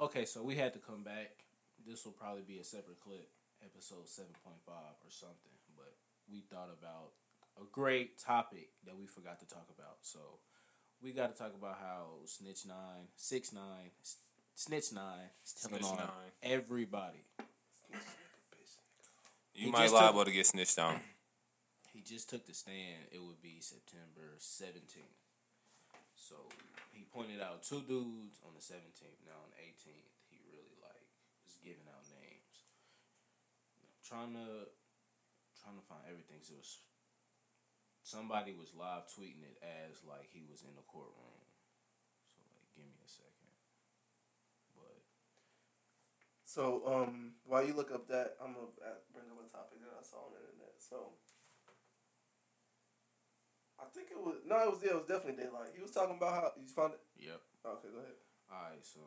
okay, so we had to come back. This will probably be a separate clip, episode seven point five or something. But we thought about a great topic that we forgot to talk about. So we got to talk about how Snitch Nine, Six Nine, Snitch Nine is telling Snitch on Nine. everybody. You He might just took- liable to get snitched on. He just took the stand. It would be September seventeenth. So he pointed out two dudes on the seventeenth. Now on the eighteenth, he really like was giving out names. trying to trying to find everything. So it was somebody was live tweeting it as like he was in the courtroom. So like, give me a second. But So, um, while you look up that, I'm gonna uh, bring up a topic that I saw on the internet. So, I think it was no, it was yeah, it was definitely daylight. He was talking about how you found it. yep. Okay, go ahead. All right. So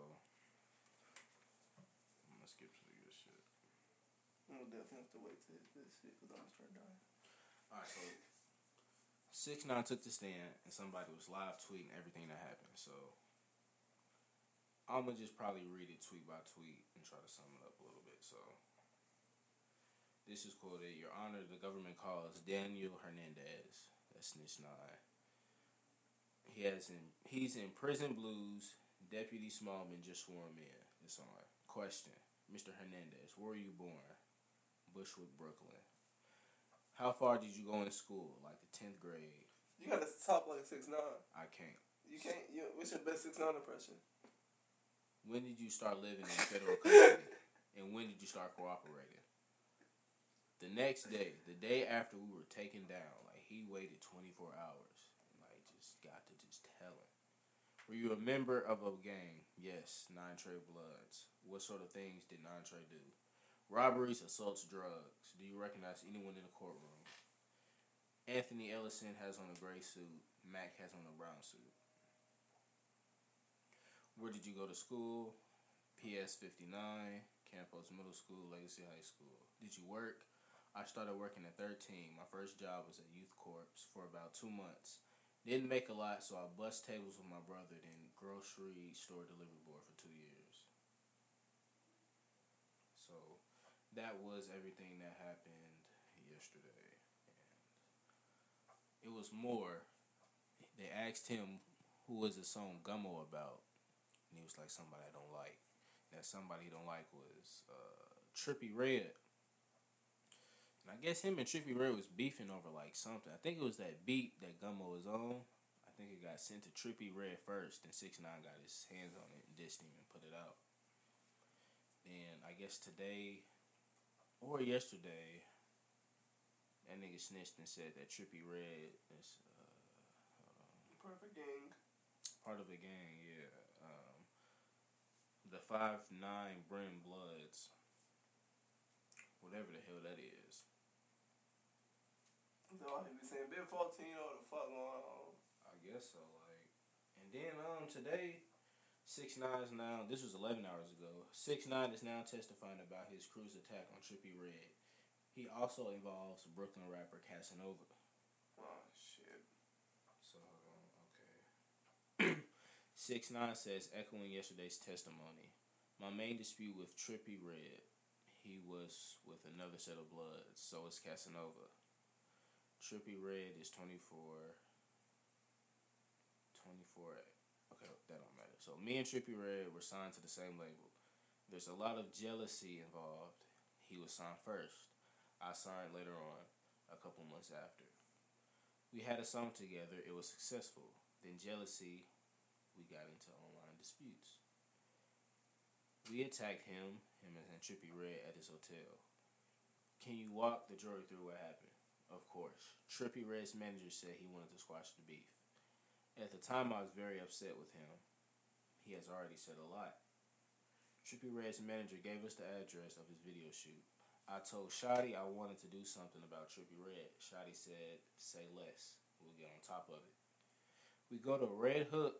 I'm gonna skip through this shit. I'm gonna definitely have to wait to hit this shit because I'm start dying. All right, so six nine took the stand, and somebody was live tweeting everything that happened. So I'm gonna just probably read it tweet by tweet and try to sum it up a little bit. So this is quoted: "Your Honor, the government calls Daniel Hernandez, that's Snitch Nine. He has in he's in prison blues. Deputy Smallman just swore him in. It's on. Question: Mr. Hernandez, where were you born? Bushwick, Brooklyn. How far did you go in school? Like the tenth grade? You gotta talk like six nine. I can't. You can't. You, what's your best six nine impression? When did you start living in federal custody? and when did you start cooperating? The next day, the day after we were taken down, he waited twenty four hours and like just got to just tell him. Were you a member of a gang? Yes, Nine Trey Bloods. What sort of things did Nine Trey do? Robberies, assaults, drugs. Do you recognize anyone in the courtroom? Anthony Ellison has on a gray suit. Mack has on a brown suit. Where did you go to school? PS 59, Campos Middle School, Legacy High School. Did you work? I started working at 13. My first job was at Youth Corps for about two months. Didn't make a lot, so I bust tables with my brother, then grocery store delivery boy for two years. So that was everything that happened yesterday. And it was more. They asked him who was the song Gummo about, and he was like somebody I don't like. That somebody he don't like was uh, Trippie Redd. And I guess him and Trippie Redd was beefing over like something. I think it was that beat that Gummo was on. I think it got sent to Trippie Redd first, and Six Nine got his hands on it and dissed him and put it out. Then I guess today or yesterday, that nigga snitched and said that Trippie Redd is uh, Perfect gang. part of the gang. Yeah, um, the five nine Brim Bloods, whatever the hell that is. So I be saying Big fourteen or the fuck going on. I guess so. Like, and then um today, six nine is now. This was eleven hours ago. Six nine is now testifying about his cruise attack on Trippie Redd. He also involves Brooklyn rapper Casanova. Oh shit. So okay. Six nine says, echoing yesterday's testimony. My main dispute with Trippie Redd, he was with another set of bloods. So is Casanova. Trippie Redd is 24. 24. Okay, that don't matter. So me and Trippie Redd were signed to the same label. There's a lot of jealousy involved. He was signed first. I signed later on, a couple months after. We had a song together. It was successful. Then jealousy, we got into online disputes. We attacked him, him and Trippie Redd at his hotel. Can you walk the jury through what happened? Of course. Trippie Redd's manager said he wanted to squash the beef. At the time, I was very upset with him. He has already said a lot. Trippie Redd's manager gave us the address of his video shoot. I told Shotti I wanted to do something about Trippie Redd. Shotti said, say less. We'll get on top of it. We go to Red Hook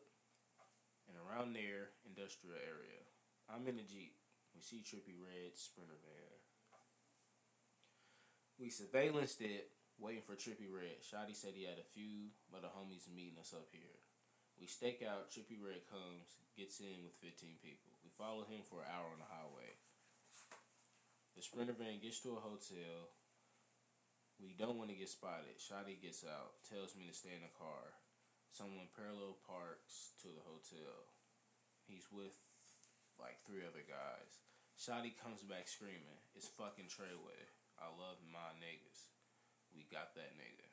and around there, industrial area. I'm in the Jeep. We see Trippie Redd Sprinter van. We surveillanced it, waiting for Trippie Redd. Shotti said he had a few, but the homies meeting us up here. We stake out, Trippie Redd comes, gets in with 15 people. We follow him for an hour on the highway. The sprinter van gets to a hotel. We don't want to get spotted. Shotti gets out, tells me to stay in the car. Someone parallel parks to the hotel. He's with like three other guys. Shotti comes back screaming, It's fucking Treyway. I love my niggas. We got that nigga.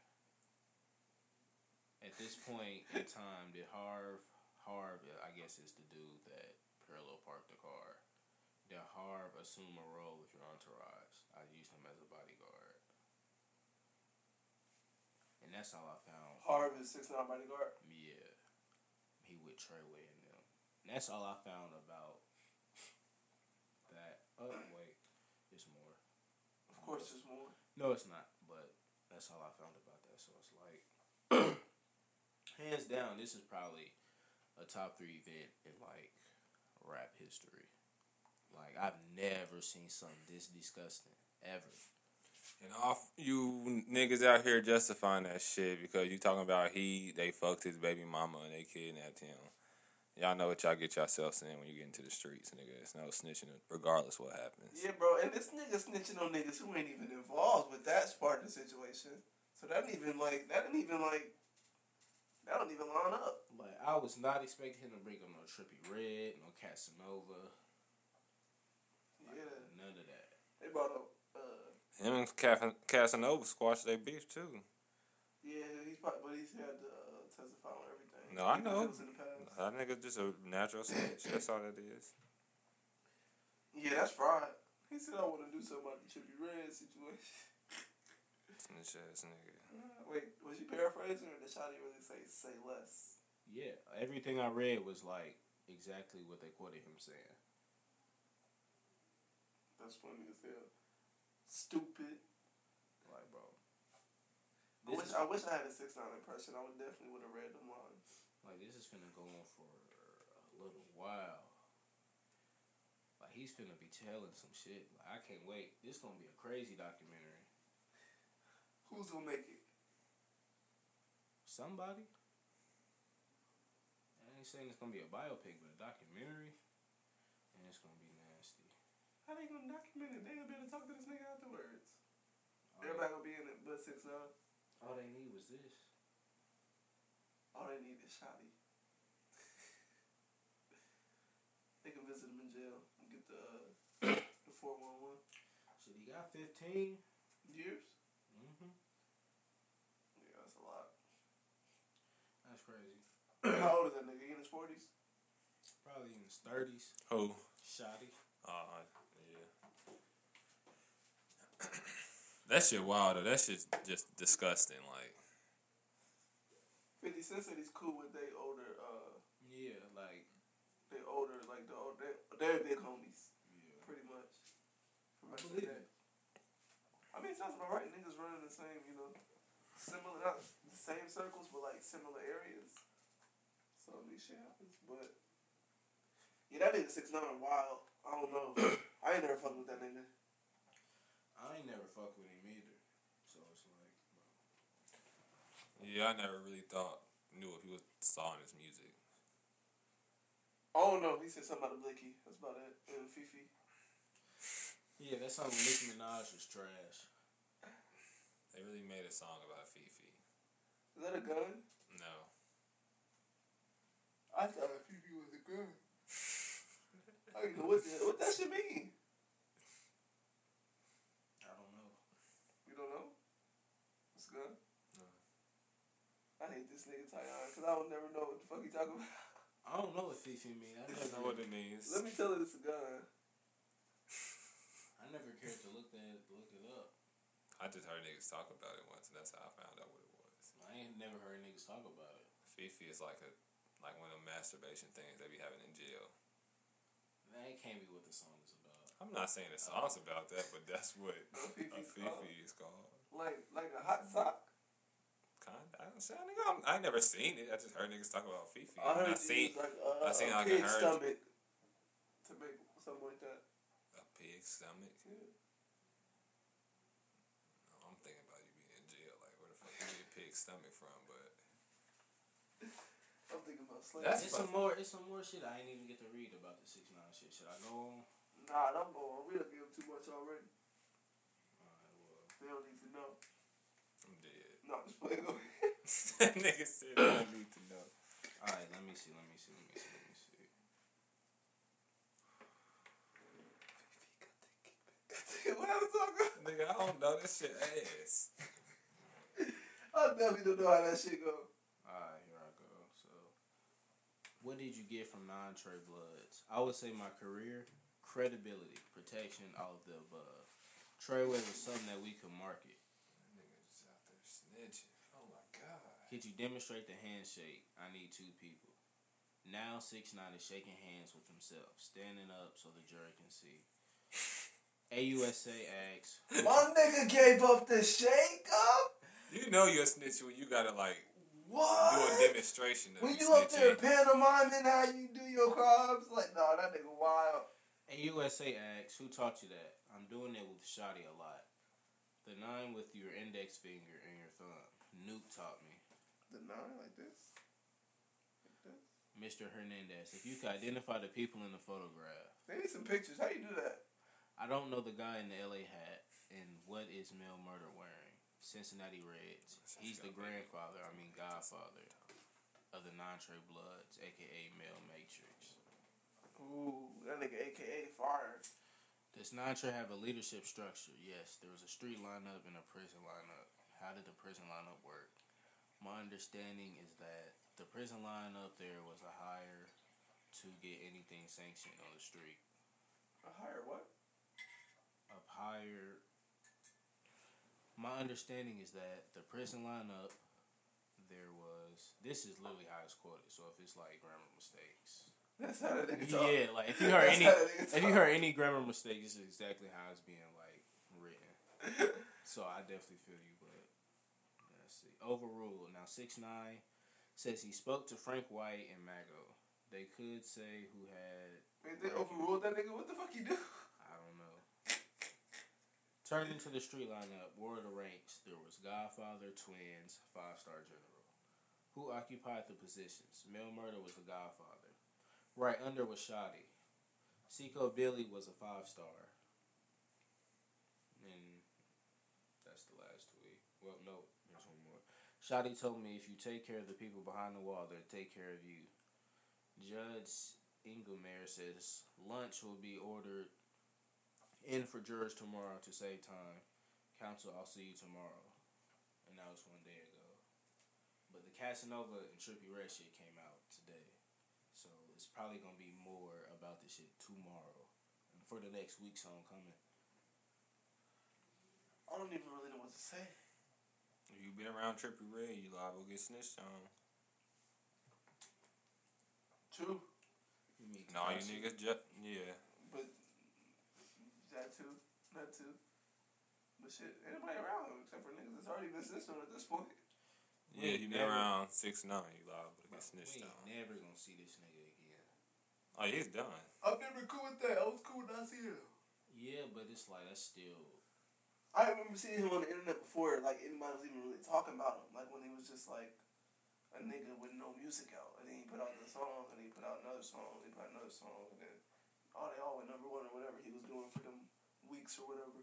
At this point in time, did Harv, Harv, I guess is the dude that parallel parked the car, did Harv assume a role with your entourage? I used him as a bodyguard. And that's all I found. Harv is six nine bodyguard. Yeah. He with Treyway and them. And that's all I found about that. Oh, wait. There's more. Of course, there's more. No, it's not. That's all I found about that. So it's like, hands down, this is probably a top three event in like rap history. Like I've never seen something this disgusting ever. And off you niggas out here justifying that shit because you talking about he they fucked his baby mama and they kidnapped him. Y'all know what y'all get yourselves in when you get into the streets, nigga. It's no snitching regardless what happens. Yeah, bro, and this nigga snitching on niggas who ain't even involved with that part of the situation. So that didn't even like that didn't even like that don't even line up. Like I was not expecting him to bring up no Trippie Redd, no Casanova. Like, Yeah, None of that. they brought up. Uh, Him and Cas- Casanova squashed their beef too. yeah, he's probably, but he's had to uh, testify on everything. No, I Because know. It was in the past. That nigga just a natural snitch. That's all that is. Yeah, that's fraud. He said I want to do something about the Trippie Redd situation. Snitch ass nigga. Uh, Wait, was you paraphrasing or did Shotti really say say less? Yeah, everything I read was like exactly what they quoted him saying. That's funny as hell. Stupid. Like, bro. I wish I wish I had a six nine impression. I would definitely would have read them lines. Like this is gonna go on for a little while. Like he's gonna be telling some shit. Like I can't wait. This gonna be a crazy documentary. Who's gonna make it? Somebody. I ain't saying it's gonna be a biopic, but a documentary, and it's gonna be nasty. How they gonna document it? They gonna be able to talk to this nigga afterwards. All Everybody gonna be in it, but six nine. all they need was this. All they need is Shotti. they can visit him in jail and get the uh, the four one one Shit, he got fifteen. years. Mm-hmm. Yeah, that's a lot. That's crazy. How old is that nigga? He in his forties. Probably in his thirties. Who? Shotti. Uh, yeah. that shit wild though. That shit's just disgusting. Like, Fifty Cent said he's cool with they older, uh, Yeah, like they older, like the old, they, they're big homies, yeah. pretty much. I believe it. I mean, it sounds about right. Niggas running the same, you know, similar, not the same circles, but like similar areas. So least shit happens. But yeah, that nigga six nine wild. I don't know. I ain't never fucked with that nigga. I ain't never fuck with him either. So it's like, bro. Yeah, I never really thought knew what he was saw in his music. Oh no, he said something about a blicky. That's about it. And Fifi. Yeah, that song with Nicki Minaj was trash. They really made a song about Fifi. Is that a gun? No. I thought Fifi was a gun. I don't know what the, what that should mean. I don't know. You don't know? What's a gun? No. I hate this nigga Tyon because uh, I would never know what the fuck he talking about. I don't know what Fifi means. I I don't know what it means. Let me tell it it's a gun. I never cared to look that look it up. I just heard niggas talk about it once, and that's how I found out what it was. I ain't never heard niggas talk about it. Fifi is like a like one of the masturbation things they be having in jail. That can't be what the song is about. I'm not saying the song's about that, but that's what A a Fifi is called. Like like a hot sock. Kind, I don't say, nigga, I'm, I never seen it. I just heard niggas talk about Fifi. I heard I seen use like a, I seen a like a pig's stomach to make something like that. a pig stomach. Yeah. I'm thinking about you being in jail. Like, where the fuck you get a pig stomach from? But I'm thinking about slavery. That's it's some more. It's some more shit I ain't even get to read about the six nine shit. Should I go on? Nah, don't go on. We done give them too much already. Alright, well. They don't need to know. I'm dead. No, I'm just playing. That nigga said I don't need to know. All right, let me see. Let me see. Let me see. Let me see. what I was talking Nigga, I don't know that shit ass. I definitely don't know how that shit go. All right, here I go. So, what did you get from Nine Trey Bloods? I would say my career, credibility, protection, all of the above. Treyway was something that we could market. That nigga just out there snitching. Oh my god. Could you demonstrate the handshake? I need two people. Now six nine is shaking hands with himself, standing up so the jury can see. AUSA asks, My nigga gave up the shake up. You know you're a snitch when you gotta like what? do a demonstration of When you you up there snitching. pantomiming how you do your crimes, like, nah, that nigga wild. AUSA asks, who taught you that? I'm doing it with Shotti a lot. The nine with your index finger and your thumb. Nuke taught me. The nine like this. Like this. Mr. Hernandez, if you could identify the people in the photograph. They need some pictures. How you do that? I don't know the guy in the LA hat. And what is Mel Murda wearing? Cincinnati Reds. He's the grandfather, I mean godfather, of the Nine-Trey Bloods, aka Mel Matrix. Ooh, that nigga AKA fire. Does Nine-Trey have a leadership structure? Yes. There was a street lineup and a prison lineup. How did the prison lineup work? My understanding is that the prison lineup there was a hire to get anything sanctioned on the street. A higher what? A hire. My understanding is that the prison lineup, there was. This is literally how it's quoted. So if it's like grammar mistakes, That's how that nigga talk. yeah, like if you heard That's any, how that nigga if you heard any grammar mistakes, this is exactly how it's being like written. So I definitely feel you, but let's see. Overruled. Now six nine says he spoke to Frank White and Mago. They could say who had Wait, they overruled that nigga. What the fuck he do? I don't know. Turned into the street lineup, wore the ranks. There was Godfather, Twins, Five Star General. Who occupied the positions? Mel Murda was the Godfather. Right under was Shotti. Seqo Billy was a five star. And that's the last tweet. Well, no, there's one more. Shotti told me if you take care of the people behind the wall, they'll take care of you. Judge Engelmayer says lunch will be ordered in for jurors tomorrow to save time. Counsel, I'll see you tomorrow. And that was one day ago. But the Casanova and Trippie Redd shit came out today. So it's probably gonna be more about this shit tomorrow. And for the next week's homecoming. I don't even really know what to say. If you been around Trippie Redd, you liable to get snitched on. True, You mean No, you Takashi? niggas just yeah. but that too, that too. But shit, anybody around him except for niggas that's already been snitched on at this point. Yeah, ain't you been around six nine, you liable to Bro, get snitched we on. ain't never gonna see this nigga again. Oh, he's done. I've never cool with that. I was cool with him. Yeah, but it's like that's still I remember seeing him on the internet before, like anybody was even really talking about him. Like when he was just like a nigga with no music out, and then he put out the song, and he put out another song, and he put out another song, and then oh, they all went number one or whatever he was doing for them weeks or whatever.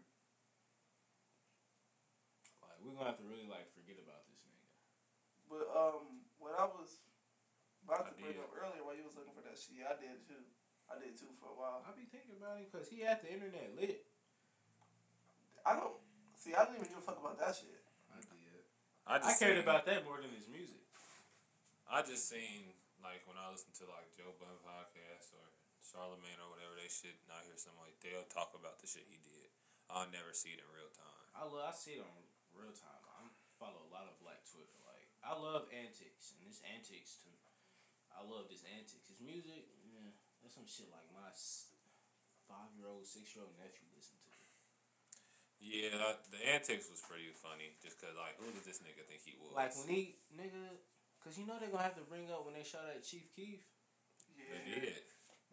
like we're gonna have to really like forget about this nigga. But um, when I was about I to bring up earlier, while you was looking for that shit, yeah, I did too. I did too for a while. I be thinking about him because he had the internet lit. I don't see. I didn't even give a fuck about that shit. I did. I I just cared seen- about that more than his music. I just seen like when I listen to like Joe Budden podcast or Charlemagne or whatever they shit, and I hear somebody they'll talk about the shit he did. I'll never see it in real time. I love. I see it on real time. I follow a lot of Black Twitter. Like I love antics, and this antics to. I love this antics. His music, yeah, that's some shit like my five year old, six year old nephew listen to. Yeah, that, the antics was pretty funny. Just cause like, who did this nigga think he was? Like when he nigga, cause you know they're gonna have to bring up when they shot at Chief Keef. they did.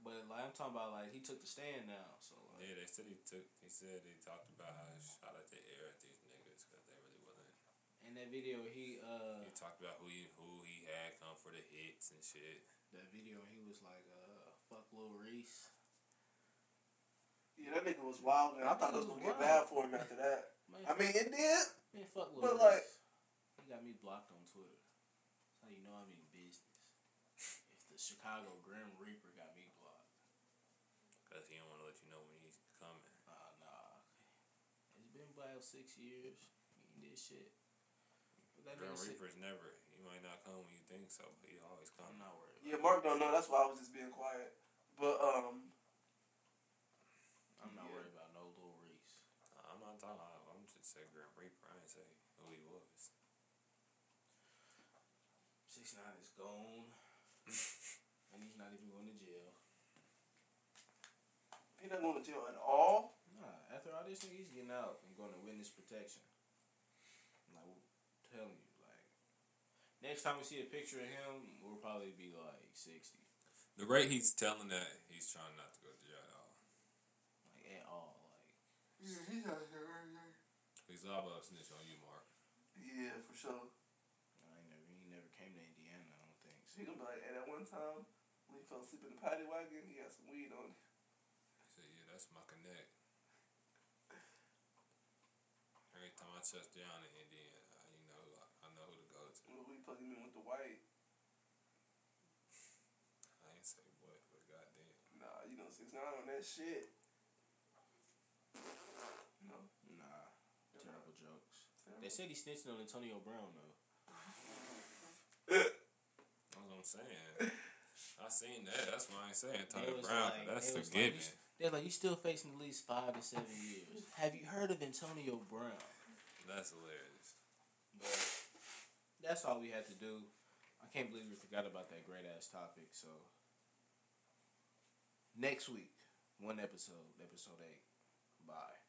But like I'm talking about, like he took the stand now. So like, Yeah, they said he took. He said he talked about how he shot at the air at these niggas because they really wasn't. in that video, he uh, He talked about who he who he had come for the hits and shit. that video he was like, uh, fuck Lil Reese. Yeah, that nigga was wild, and I thought it was gonna get bad for him after that. Man, I mean, it did. man, fuck Lil but, Reese. like- he got me blocked on Twitter. That's how you know I'm in business. If the Chicago Grim Reaper got me blocked, Cause he don't want to let you know when he's coming. uh, nah. It's been about six years. He ain't did shit. But that Grim nigga said- Reaper's never. He might not come when you think so, but he always I'm not worried. Yeah, Mark don't know. That's why I was just being quiet. But um, I'm not Yeah. worried about no Lil Reese. I'm not talking. I'm just saying Grim Reaper. I ain't say who he was. Six nine is gone, and he's not even going to jail. he not going to jail at all. Nah, after all this he's getting out and going to witness protection. I'm like, telling you, like, next time we see a picture of him, we'll probably be like sixty, The rate he's telling that he's trying not to go to jail at all. like at all, like. Yeah, he's out here right now. He's all about to snitch on you, Mark. Yeah, for sure. I ain't never, he never came to Indiana. I don't think. So he gonna be like, hey, that one time when he fell asleep in the paddy wagon, he had some weed on. him. He said, "Yeah, that's my connect." Every time I touch down in Indiana, I, you know, I, I know who to go to. When we plug him in with the white, I ain't say what, but goddamn. nah, you know, six nine on that shit. No, Nah, terrible jokes. terrible. They said he snitched on Antonio Brown though. That's what I'm saying. I seen that. That's why I ain't saying They Antonio Brown. like- that's the was like, given. you- They're like, you still facing at least five to seven years. Have you heard of Antonio Brown? That's hilarious. But that's all we had to do. I can't believe we forgot about that great ass topic. So next week, one episode, episode eight. Bye.